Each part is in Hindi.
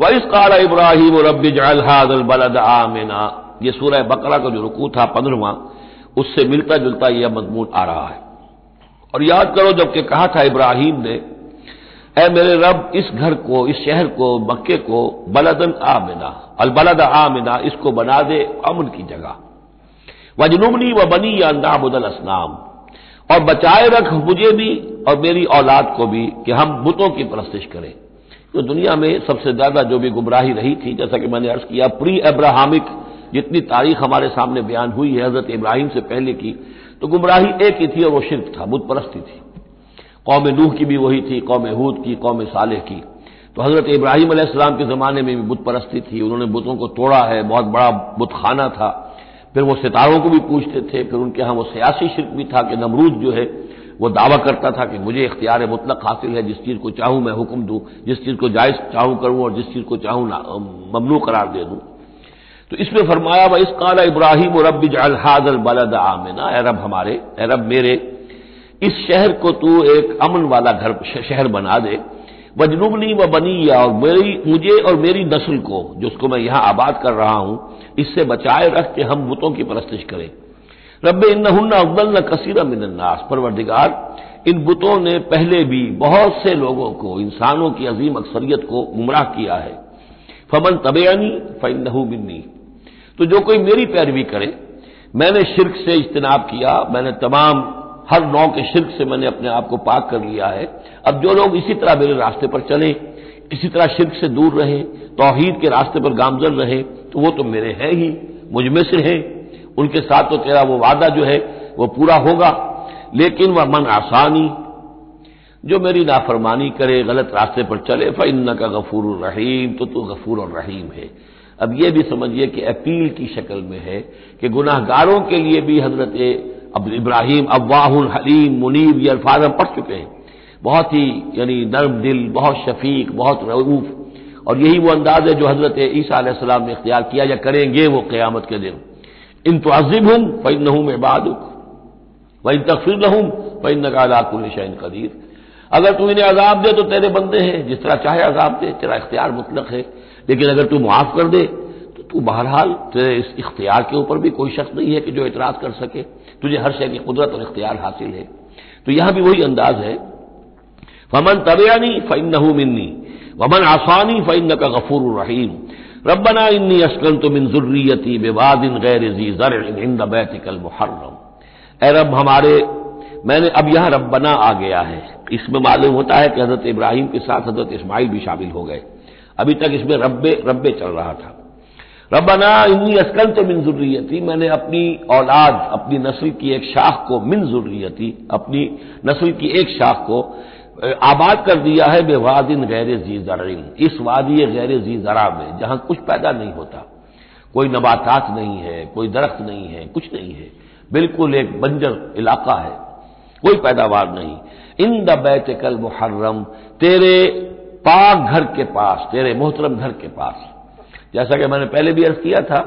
वैस काला इब्राहिम रब बलद आमिना। ये सूरह बकरा का जो रुकू था पंद्रवा उससे मिलता जुलता यह मजमून आ रहा है। और याद करो, जबकि कहा था इब्राहिम ने ए मेरे रब, इस घर को, इस शहर को, मक्के को, बलदन आमिना अलबलद आमिना, इसको बना दे अमन की जगह। वजनुमनी व बनी या नाबुदल असनाम। और बचाए रख मुझे भी और मेरी औलाद को भी, कि हम बुतों की परस्तिश करें। तो दुनिया में सबसे ज़्यादा जो भी गुमराही रही थी, जैसा कि मैंने अर्ज़ किया प्री अब्राहमिक जितनी तारीख हमारे सामने बयान हुई है, हज़रत इब्राहिम से पहले की तो गुमराही एक ही थी और वो शिरक था बुत परस्ती थी। कौम नूह की भी वही थी, कौम हूद की, कौम सालेह की। तो हज़रत इब्राहिम अलैहिस्सलाम के ज़माने में भी बुत परस्ती थी, उन्होंने बुतों को तोड़ा है, बहुत बड़ा बुत खाना था। फिर वो सितारों को भी पूछते थे, फिर उनके यहाँ वो सियासी शिरक भी था कि नमरूद जो है वो दावा करता था कि मुझे इख्तियार मुतलक हासिल है, जिस चीज़ को चाहूँ मैं हुक्म दूँ, जिस चीज़ को जायज़ चाहूँ करूँ और जिस चीज़ को चाहूँ ममनू करार दे दूँ। तो इसमें फरमाया वह इस काला इब्राहिम और रब जहादल बलद आमिना। रब हमारे रब मेरे, इस शहर को तू एक अमन वाला घर, शहर बना दे। वजनुबनी व बनी और मेरी, मुझे और मेरी नस्ल को, जिसको मैं यहाँ आबाद कर रहा हूँ, इससे बचाए रख के हम बुतों की परस्तिश करें। रब इन अव्वल न कसीर मिनन्नास परवरदिगार, इन बुतों ने पहले भी बहुत से लोगों को, इंसानों की अजीम अक्सरियत को गुमराह किया है। फमन तबेयानी फ़ैनहू मिन्नी। तो जो कोई मेरी पैरवी करे, मैंने शिरक से इज्तनाब किया, मैंने तमाम, हर नौ के शिरक से मैंने अपने आप को पाक कर लिया है। अब जो लोग इसी तरह मेरे रास्ते पर चले, इसी तरह शिरक से दूर रहे तोहहीद के रास्ते पर गामजन रहे तो वो तो मेरे हैं ही, मुझ से हैं। उनके साथ तो तेरा वो वादा जो है, वो पूरा होगा। लेकिन वह मन आसानी, जो मेरी नाफरमानी करे, गलत रास्ते पर चले फ़िन का गफूर रहीम तो तू गफूर और रहीम है। अब यह भी समझिए कि अपील की शक्ल में है कि गुनाहगारों के लिए भी हज़रत अब इब्राहिम अव्वाहुल हलीम, मुनीब, ये अल्फाज हम पढ़ चुके हैं। बहुत ही, यानी नर्म दिल, बहुत शफीक, बहुत रऊफ। और यही वो अंदाज है जो हज़रत ईसा ने इख्तियार किया, या करेंगे वो क्यामत के दिन। इन तो अजिब हूँ फ़ैन नहूं में बादुक वही तकफिर लहूं फ़ैन नकालाकुल शैन कदीर। अगर तू इन्हें अजाब दे तो तेरे बंदे हैं, जिस तरह चाहे अजाब दे, तेरा इख्तियार मुतलक है। लेकिन अगर तू मुआफ कर दे तो तू बहरहाल तेरे इस इख्तियार के ऊपर भी कोई शख्स नहीं है कि जो एतराज़ कर सके। तुझे हर शय की कुदरत और इख्तियार हासिल है। तो यहाँ भी वही अंदाज है। फमन तबयानी फ़ैन नहू मिन्नी, वमन आसानी फ़ैन का गफूर रहीम। रबना इन्नी अस्कन तो मिन जुर्रियती बेवादिन गैर जी जर इंद बैतिकल मुहर्रम। ए रब हमारे, मैंने अब यहाँ रब्बना आ गया है। इसमें मालूम होता है कि हज़रत इब्राहिम के साथ हज़रत इस्माइल भी शामिल हो गए। अभी तक इसमें रब्बे रब्बे चल रहा था। रबना इन्नी अस्कन तो मिन जुर्रियती, मैंने अपनी औलाद, अपनी नस्ल की एक शाख को, मिन जुर्रियती, अपनी नस्ल की एक शाख को आबाद कर दिया है बेवादिन गैर जी जरिन इस वादी गैर जी जरा में, जहाँ कुछ पैदा नहीं होता। कोई नबातात नहीं है, कोई दरख्त नहीं है, कुछ नहीं है। बिल्कुल एक बंजर इलाका है, कोई पैदावार नहीं। इन द बैत कल मुहर्रम, तेरे पाक घर के पास, तेरे मोहतरम घर के पास। जैसा कि मैंने पहले भी अर्ज़ किया था,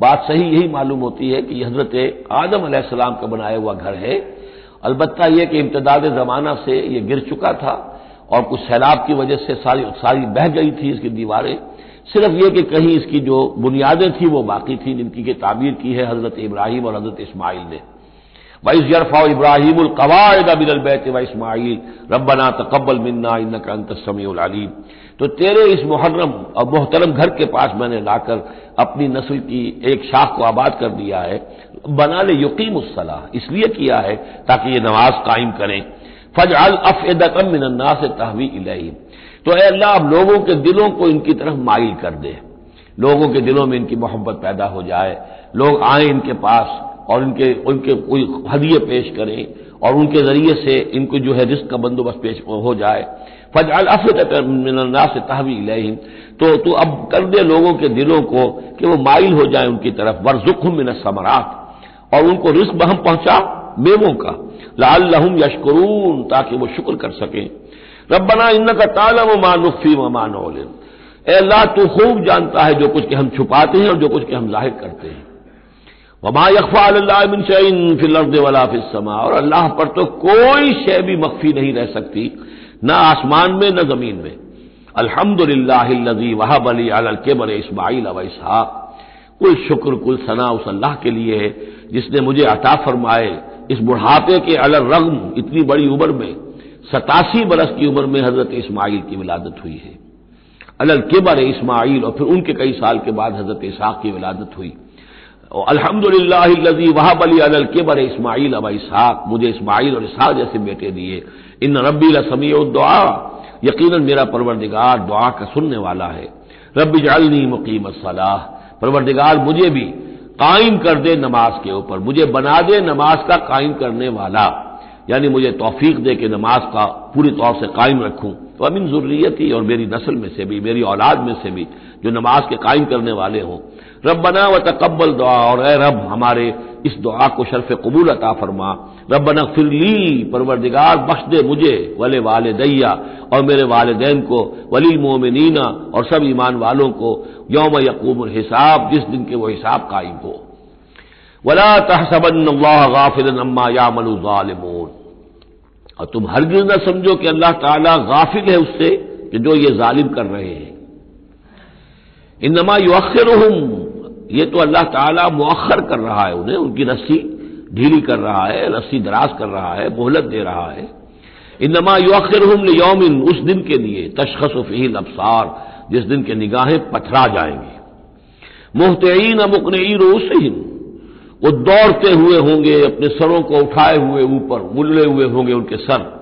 बात सही यही मालूम होती है कि हज़रत आदम सलाम का बनाया हुआ घर है अलबत् यह कि इम्तदाद जमाना से यह गिर चुका था और कुछ सैलाब की वजह से सारी सारी बह गई थी इसकी दीवारें। सिर्फ़ यह कि कहीं इसकी जो बुनियादें थी, वो बाकी थी, जिनकी के ताबीर की है हज़रत इब्राहिम और हज़रत इस्माइल ने। वैस यरफा इब्राहिम कवायद बिलबैत व इस्माइल। रबना तकबल मिन्ना इन का अंतसमीम तो तेरे इस मुहर्रम और मोहतरम घर के पास मैंने लाकर अपनी नस्ल की एक शाख को आबाद कर दिया है। बना ले यकीम सलाह, इसलिए किया है ताकि ये नमाज़ कायम करें। फज अल अफेदतम मिनन्ना से तहवी इलही। तो अल्लाह, अब लोगों के दिलों को इनकी तरफ़ माइल कर दे। लोगों के दिलों में इनकी मोहब्बत पैदा हो जाए। लोग आए इनके पास और इनके, उनके कोई हदिये पेश करें और उनके ज़रिए से इनको जो है रिस्क का बंदोबस्त पेश हो जाए। फजाल अफना से तहवी लहिम तो तू अब कर दे लोगों के दिलों को कि वो माइल हो जाए उनकी तरफ़। वर्जुक मिन समरात और उनको रिस्क हम पहुँचा मेवों का। लाल लहम यशकरून, ताकि वो शुक्र कर सकें। रबना इन का तालम मानुफी व मानोल अल्लाह, तू खूब जानता है जो कुछ के हम छुपाते हैं और जो कुछ के हम ज़ाहिर करते हैं। वमा यकफा बिन शैन फिलर्द वला फिसमा और अल्लाह पर तो कोई शय भी मख्फी नहीं रह सकती। न आसमान में, न ज़मीन में। अल्हम्दुलिल्लाही वहाब अली अल के बड़े इसमाइल अव इसहाक। कुल शुक्र, कुल सना उस अल्लाह के लिए है, जिसने मुझे अता फरमाए, इस बुढ़ापे के अलग रंग इतनी बड़ी उम्र में, सतासी बरस की उम्र में हज़रत इस्माइल की विलादत हुई है। अलल केबर इस्माइल और फिर उनके कई साल के बाद हज़रत इसाक की विलादत हुई। अल्हम्दुलिल्लाही वहाब अली अल केबर इस्माइल अब इसहाक, मुझे इस्माइल और इसहाक जैसे बेटे दिए। इन रबी लसमी दुआ। यकीन मेरा परवरदिगार दुआ का सुनने वाला है। रबी जालनी मुकीम सलाह। परवरदिगार मुझे भी कायम कर दे नमाज़ के ऊपर। मुझे बना दे नमाज़ का कायम करने वाला। यानी मुझे तोफीक दे के नमाज़ का पूरी तौर से कायम रखूँ। तो अमीन जरूरियत, और मेरी नस्ल में से भी, मेरी औलाद में से भी, जो नमाज़ के कायम करने वाले हों। रब बना व तकबल दुआ, और ए रब, हमारे इस दुआ को शर्फ कबूल अता फरमा। रब बना फिरली परवरदिगार, बख्श दे मुझे, वले वाले दैया और मेरे वालदेन को वली मोमिनीना, और सब ईमान वालों को, यौम यकूम हिसाब, जिस दिन के वो हिसाब कायम हो। वला तहसबन गाफिर अम्मा यामलूजालमून और तुम हरगिज न समझो कि अल्लाह ताला गाफिल है उससे कि जो ये जालिम कर रहे हैं। इन नमा युअर ये तो अल्लाह ताला मुअखर कर रहा है उन्हें, उनकी रस्सी ढीली कर रहा है, रस्सी दराज कर रहा है, मोहलत दे रहा है। इनमा युअर यौमिन उस दिन के लिए तशखस फ़ील अबसार, जिस दिन के निगाहें पथरा जाएँगे। मुहतईन मुकनई रोसहीन वो दौड़ते हुए होंगे, अपने सरों को उठाए हुए ऊपर मुल्ले हुए होंगे उनके सर।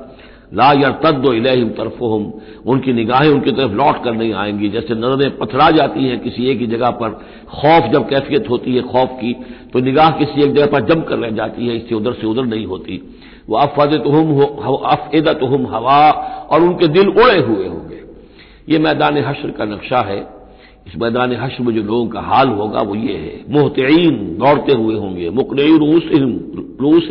ला यरतद इलहिम तरफहम, उनकी निगाहें उनकी तरफ़ लौट कर नहीं आएँगी। जैसे नज़रें पथरा जाती हैं किसी एक ही जगह पर, खौफ जब कैफियत होती है खौफ की तो निगाह किसी एक जगह पर जम कर रह जाती है, इससे उधर से उधर नहीं होती। वह वो अफदत अफेदत हम हवा, और उनके दिल उड़े हुए होंगे। ये मैदान हश्र का नक्शा है। इस मैदान हश्र में जो लोगों का हाल होगा वो ये है। मोहतरीन दौड़ते हुए होंगे मुकनई रूस रूस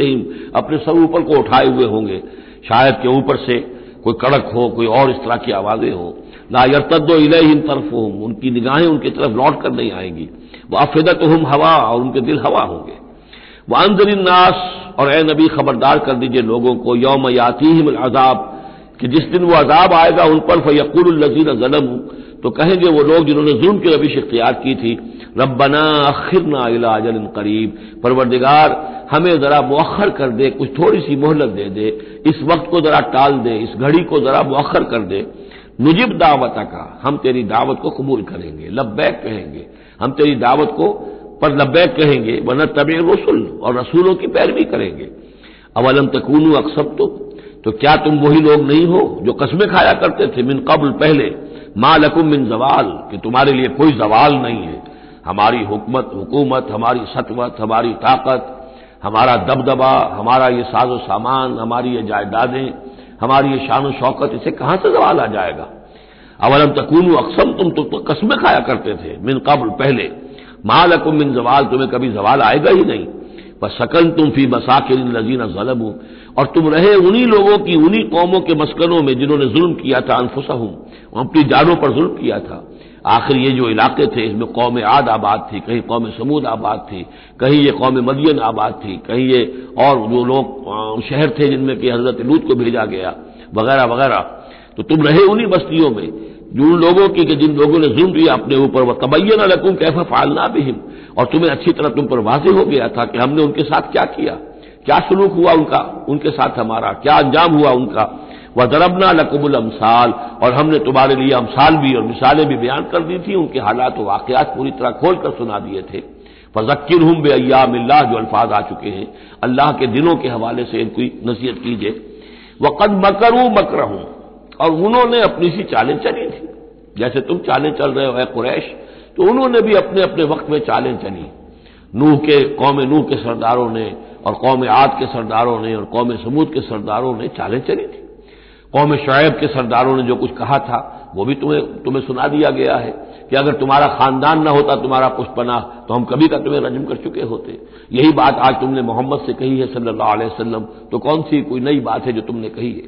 अपने सर ऊपर को उठाए हुए होंगे। शायद के ऊपर से कोई कड़क हो, कोई और इस तरह की आवाज़ें हो। ला यरतदो इलेहिम तरफ़ हम उनकी निगाहें उनकी तरफ़ लौट कर नहीं आएँगी। वह अफेदत हम हवा, और उनके दिल हवा होंगे। वह अंजरिन नास, और ए नबी खबरदार कर दीजिए लोगों को, यौम याती अजाब, कि जिस दिन वो अजाब आएगा उन पर फयकुल लजीन जलम तो कहेंगे वो लोग जिन्होंने जुल्म की रविश इख्तियार की थी रब्बना अखिरना अजल करीब। परवरदिगार हमें जरा मौखर कर दे कुछ थोड़ी सी मोहलत दे दे इस वक्त को जरा टाल दे इस घड़ी को जरा मौखर कर दे। नुजिब दावत का हम तेरी दावत को कबूल करेंगे। लब्बैक कहेंगे हम तेरी दावत को पर लब्बैक कहेंगे वरना तब रसुल और रसूलों की पैरवी करेंगे। अवलम तकूनू अक्सब तो, क्या तुम वही लोग नहीं हो जो कस्में खाया करते थे मिन कबल पहले? मा लकुम मिन जवाल कि तुम्हारे लिए कोई जवाल नहीं है। हमारी हुकूमत हुकूमत हमारी सतवत हमारी ताकत हमारा दबदबा हमारा ये साजो सामान हमारी ये जायदादें हमारी ये शान शौकत इसे कहाँ से जवाल आ जाएगा? अवलम तकून अक्सम तुम तो, तो कस्में खाया करते थे मिन कबल पहले। मालकुम मिन जवाल तुम्हें कभी जवाल आएगा ही नहीं। पर सकन तुम फ़ी मसाकिन लजीना जलम और तुम रहे उन्हीं लोगों की उन्हीं कौमों के मस्कनों में जिन्होंने जुल्म किया था अनफुसा हूँ अपनी जानों पर जुल्म किया था। आखिर ये जो इलाके थे, इसमें कौम आद आबाद थी, कहीं कौम समूद आबाद थी, कहीं ये कौम मदियन आबाद थी, कहीं ये और जो लोग शहर थे जिनमें कि हज़रत लूत को भेजा गया, वगैरह वगैरह। तो तुम रहे उन्हीं बस्तियों में जो उन लोगों की कि जिन लोगों ने जुल्म किया अपने ऊपर, वह तबैन लकुम कैफा फालना भी और तुम्हें अच्छी तरह तुम पर वाजे हो गया था कि हमने उनके साथ क्या किया, क्या सलूक हुआ उनका, उनके साथ हमारा, क्या अंजाम हुआ उनका। वह दरबना लकबुल अमसाल, और हमने तुम्हारे लिए अमसाल भी और मिसालें भी बयान कर दी थी, उनके हालात व वाकयात पूरी तरह खोल कर सुना दिए थे। फजक्र हूँ बे जो अल्फाज आ चुके हैं। अल्लाह के दिनों के हवाले से इनकी नसीहत कीजिए। वह कद मकरू मकर हूँ और उन्होंने अपनी सी चालें चली थी। जैसे तुम चालें चल रहे हो कुरैश तो उन्होंने भी अपने अपने वक्त में चालें चली। नूह के, कौम नूह के सरदारों ने, और कौम आद के सरदारों ने, और कौम समूद के सरदारों ने चालें चली थी। कौम शुएब के सरदारों ने जो कुछ कहा था, वो भी तुम्हें तुम्हें सुना दिया गया है कि अगर तुम्हारा खानदान ना होता, तुम्हारा पुष्पना तो हम कभी का तुम्हें रजम कर चुके होते। यही बात आज तुमने मोहम्मद से कही है, सल्लल्लाहु अलैहि वसल्लम। तो कौन सी कोई नई बात है जो तुमने कही है?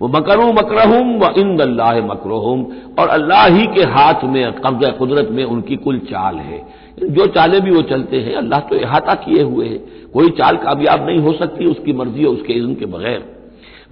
वो मकरू मकरहुम व इन अल्लाह मकरहुम। और अल्लाह ही के हाथ में, कब्ज कुदरत में उनकी कुल चाल है। जो चालें भी वो चलते हैं, अल्लाह तो अहाता किए हुए हैं। कोई चाल कामयाब नहीं हो सकती, उसकी मर्ज़ी और उसके इज्म के बगैर।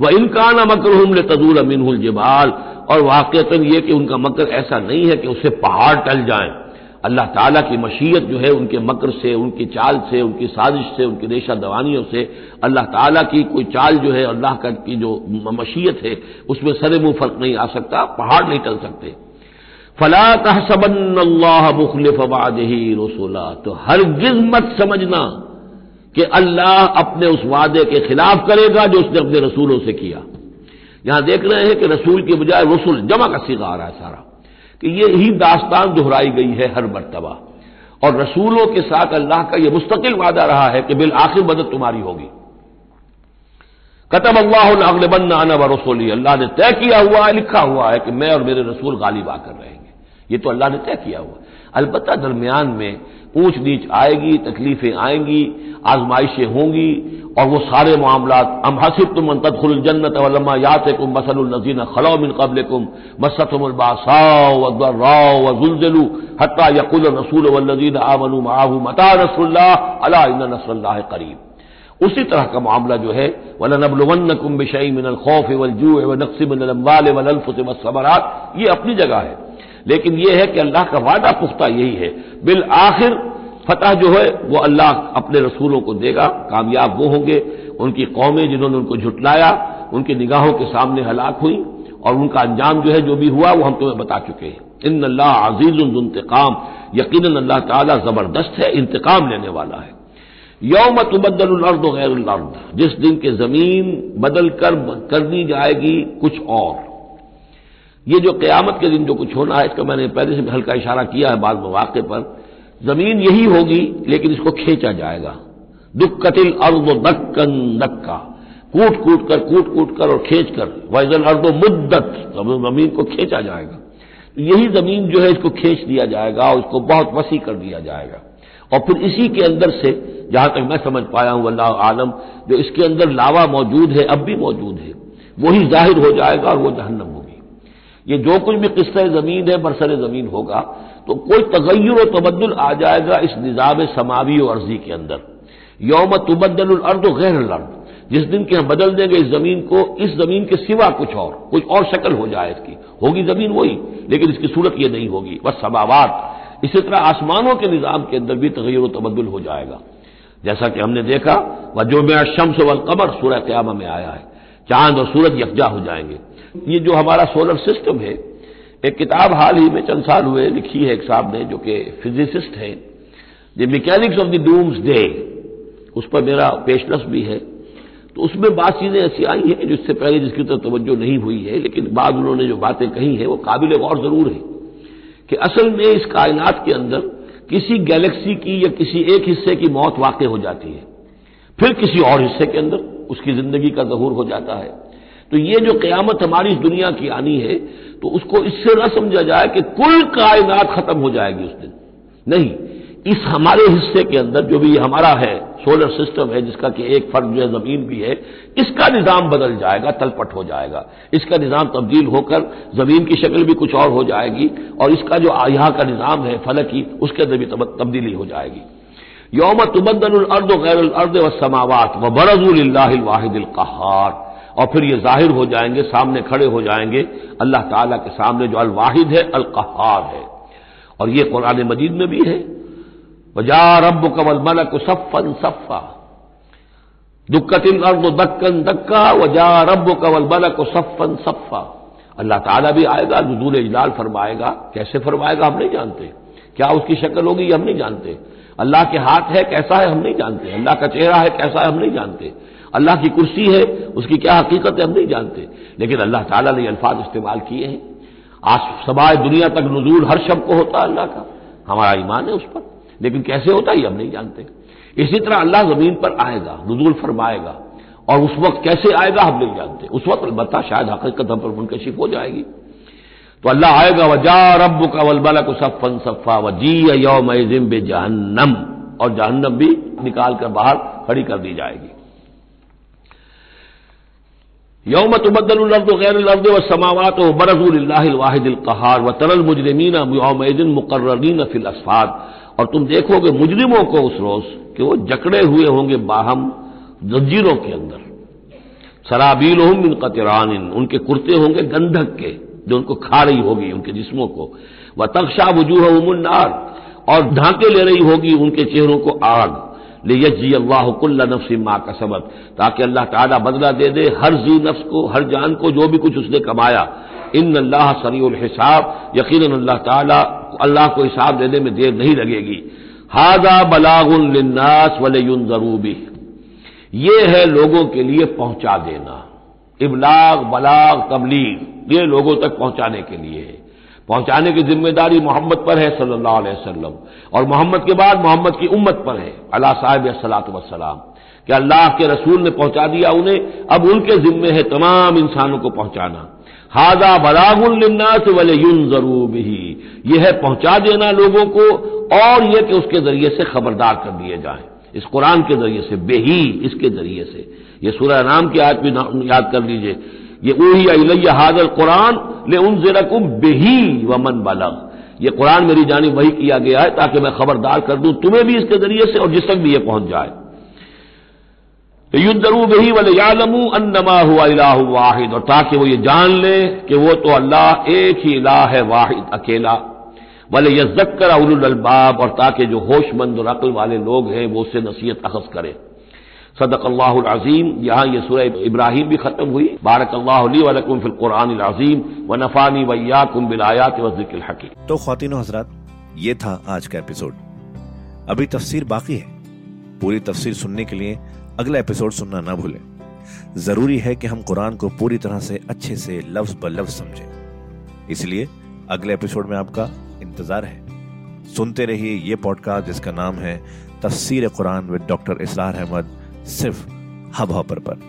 वह इनकान मकरहुम ले तदूल अमीन जबाल। और वाकता यह कि उनका मकर ऐसा नहीं है कि उससे पहाड़ टल जाए। अल्लाह ताला की मशीयत जो है उनके मकर से, उनकी चाल से, उनकी साजिश से, उनकी रेशा दवानियों से अल्लाह ताला की कोई चाल जो है, अल्लाह का की जो मशीयत है, उसमें सरे मुँह फ़र्क नहीं आ सकता, पहाड़ नहीं टल सकते। फला तहसबन अल्लाह मुखलिफ ही रसोला। तो हर मत समझना कि अल्लाह अपने उस वादे के खिलाफ करेगा जो उसने अपने रसूलों से किया। यहाँ देख रहे हैं कि रसूल के बजाय रसूल जमा का सीखा आ रहा है सारा, कि ये ही दास्तान दोहराई गई है हर मरतबा। और रसूलों के साथ अल्लाह का यह मुस्तकिल वादा रहा है कि बिल आखिर मदद तुम्हारी होगी। कतब अल्लाहबन आना व रसोली, अल्लाह ने तय किया हुआ है, लिखा हुआ है कि मैं और मेरे रसूल गालिब आकर रहेंगे। ये तो अल्लाह ने तय किया हुआ अलबत्ता दरमियान में ऊंच नीच आएगी, तकलीफें आएँगी, आजमाइशें होंगी, और वो सारे मामला अम हसिब तुम तदखुल जन्नत वलमा यात कुम मसलनजीन खलो मिन कबल कुम मसतमबासाओ वजुलजलू हत्ता यकुल रसूल वल्लजीन आमनु माहू मता नसल्ला अला नसल्ला करीब। उसी तरह का मामला जो है वलनबलवन कुम बिशई मिनल खौफ वलजू नक्सी मिनल वलफुस वसबरात ये अपनी जगह है। लेकिन यह है कि अल्लाह का वादा पुख्ता यही है। बिल आखिर, फतह जो है, वो अल्लाह अपने रसूलों को देगा, कामयाब वो होंगे। उनकी कौमें जिन्होंने उनको झुटलाया, उनकी निगाहों के सामने हलाक हुई, और उनका अंजाम जो है, जो भी हुआ, वो हम तुम्हें बता चुके हैं। इन अल्लाह अज़ीज़ इंतकाम यकीन अल्लाह ताला ज़बरदस्त है, इंतकाम लेने वाला है। यौम तुबदल गैर जिस दिन के ज़मीन बदल कर कर दी जाएगी कुछ और। ये जो क्यामत के दिन जो कुछ होना है, इसका मैंने पहले से हल्का इशारा किया है बाद मौके पर, ज़मीन यही होगी, लेकिन इसको खींचा जाएगा। दुख कतिल अर्द दक्कन दक्का। कूट कूट कर कूट कूट कर और खींच कर। वैजन अर्दो मुद्दत। ज़मीन को खींचा जाएगा। तो यही ज़मीन जो है, इसको खींच दिया जाएगा और इसको बहुत वसी कर दिया जाएगा। और फिर इसी के अंदर से, जहाँ तक मैं समझ पाया हूँ, अल्लाह आलम, जो इसके अंदर लावा मौजूद है, अब भी मौजूद है, वही ज़ाहिर हो जाएगा और वो जहन्नम ये जो कुछ भी किस्सा ज़मीन है बरसर ज़मीन होगा तो कोई तगैर तबदुल आ जाएगा इस निज़ाम समावी और अर्जी के अंदर। यौम तुबदल अर्द गैर अर्द। जिस दिन के हम बदल देंगे इस ज़मीन को, इस ज़मीन के सिवा कुछ और कुछ और शक्ल हो जाए इसकी। होगी ज़मीन वही, लेकिन इसकी सूरत यह नहीं होगी। बस सबावात इसी तरह आसमानों के निज़ाम के अंदर भी तगैर तबदुल हो जाएगा। जैसा कि हमने देखा वह जो मैं शम्स वल कमर, सूरह क्यामा में आया है। चाँद और सूरज यकजा हो जाएँगे। ये जो हमारा सोलर सिस्टम है, एक किताब हाल ही में चंद साल हुए लिखी है एक साहब ने, जो कि फिजिसिस्ट हैं। The mechanics of the doomsday उस पर मेरा पेशनस भी है। तो उसमें बात चीज़ें ऐसी आई हैं, जिससे पहले जिसकी तरफ़ तवज्जो नहीं हुई है, लेकिन बाद उन्होंने जो बातें कही हैं, वो काबिल गौर ज़रूर है कि असल में इस कायनात के अंदर किसी गैलेक्सी की या किसी एक हिस्से की मौत वाक़ हो जाती है। फिर किसी और हिस्से के अंदर उसकी ज़िंदगी का जहूर हो जाता है। तो ये जो क्यामत हमारी दुनिया की आनी है तो उसको इससे न समझा जाए कि कुल कायनात खत्म हो जाएगी उस दिन। नहीं, इस हमारे हिस्से के अंदर जो भी हमारा है सोलर सिस्टम है, जिसका कि एक फ़र्क जो है ज़मीन भी है, इसका निज़ाम बदल जाएगा, तलपट हो जाएगा। इसका निज़ाम तब्दील होकर ज़मीन की शक्ल भी कुछ और हो जाएगी, और इसका जो यहाँ का निज़ाम है फलकी उसके अंदर भी तब्दीली हो जाएगी। यौम तुबदल अर्द गैर अर्द व समावत व बरजुल वाहिद कहार। और फिर ये ज़ाहिर हो जाएँगे, सामने खड़े हो जाएँगे, अल्लाह ताला के सामने जो अल वाहिद है अल कहार है। और ये कुरान मजीद में भी है। वजा रब कमल मलक सफ़न सफ़ा दुक्कतिन दक्कन दक्का व जा रब कवल बलक सफ़न सफ़ा अल्लाह ताला भी आएगा, नजूल इजलाल फरमाएगा। कैसे फरमाएगा, हम नहीं जानते। क्या उसकी शक्ल होगी हम नहीं जानते। अल्लाह के हाथ है, कैसा है, हम नहीं जानते। अल्लाह का चेहरा है, कैसा है, हम नहीं जानते। अल्लाह की कुर्सी है, उसकी क्या हकीकत है हम नहीं जानते। लेकिन अल्लाह ताला ने अल्फाज इस्तेमाल किए हैं। आज समाज दुनिया तक नजूल हर शब को होता है अल्लाह का। हमारा ईमान है उस पर। लेकिन कैसे होता है हम नहीं जानते। इसी तरह अल्लाह ज़मीन पर आएगा, नजूल फरमाएगा, और उस वक्त कैसे आएगा हम नहीं जानते। उस वक्त अलबत्ता शायद हकीकत हम पर मुनकशिफ हो जाएगी। तो अल्लाह आएगा, वजा रब का वलबला को सफ़न सफ़ा वजी यौम बे जहन्नम और जहन्नम भी निकाल कर बाहर खड़ी कर दी जाएगी। यौम तुबदल गैर लफ्ज व समावत व बरजुल्लाहिल कहार व तरल मुजरमीन यौमदिन मुकर्रीन फिल असफाद। और तुम देखोगे मुजरिमों को उस रोज कि वो जकड़े हुए होंगे बाहम जंजीरों के अंदर। शराबील मिन कतरान उनके कुर्ते होंगे गंधक के, जो उनको खा रही होगी, उनके जिस्मों को। वह तख्शा वजूह उमुन्नार और ढांके ले रही होगी उनके चेहरों को आग। यजी अल्लाह नफ्स माँ का सबक ताकि अल्लाह ताला बदला दे दे हर जी नफ्स को, हर जान को, जो भी कुछ उसने कमाया। इन अल्लाह सरील हिसाब। यकीन अल्लाह ताला अल्लाह को हिसाब देने में देर नहीं लगेगी। हाजा बलागुलनास वलयुन जरूबी ये है लोगों के लिए पहुँचा देना। इबलाग, बलाग, तबलीग, ये लोगों तक पहुँचाने के लिए। है पहुँचाने की ज़िम्मेदारी मोहम्मद पर है सल्लल्लाहु अलैहि वसल्लम। और मोहम्मद के बाद मोहम्मद की उम्मत पर है अल्लाह साहब सलात वसलाम कि अल्लाह के रसूल ने पहुँचा दिया उन्हें, अब उनके जिम्मे है तमाम इंसानों को पहुंचाना। हाजा बलागुलन्नास वले यून जरूब ही यह है पहुँचा देना लोगों को, और यह कि उसके ज़रिए से खबरदार कर दिए जाए। इस कुरान के ज़रिए से, बेही इसके ज़रिए से। यह सूर्य नाम की आज भी याद कर लीजिए। ये ऊही हादल कुरान ले उन जिरकुम बेही वमन बलग। ये कुरान मेरी जानी वही किया गया है ताकि मैं खबरदार कर दूँ तुम्हें भी इसके ज़रिए से और जिस तक भी ये पहुँच जाए। तो युद्धरू बही वाले यालमू अन्नमा हुआ इलाह वाहिद। और ताकि वो ये जान ले कि वो तो अल्लाह एक ही इलाह है, वाहिद, अकेला। वाले यजक्कर उलुल अलबाब और ताकि जो होशमंद और अकल वाले लोग हैं, वो उससे नसीहत अखज करें। सदक अल्लाजीम यहाँ ये सूरह इब्राहिम भी खत्म हुई। बारक अल्लाकुम फिल कुरान अजीम। व नफानी वैयाकुम बिलायात वजिक्ल हकीम। तो खातिन हजरात, ये था आज का एपिसोड। अभी तफसीर बाकी है। पूरी तफसीर सुनने के लिए अगला एपिसोड सुनना ना भूलें। ज़रूरी है कि हम कुरान को पूरी तरह से अच्छे से लफ्ज ब लफ्ज समझें। इसलिए अगले एपिसोड में आपका इंतज़ार है। सुनते रहिए ये पॉडकास्ट जिसका नाम है तफसीर कुरान विद डॉक्टर इसरार अहमद। सिर्फ़ हब हॉपर पर।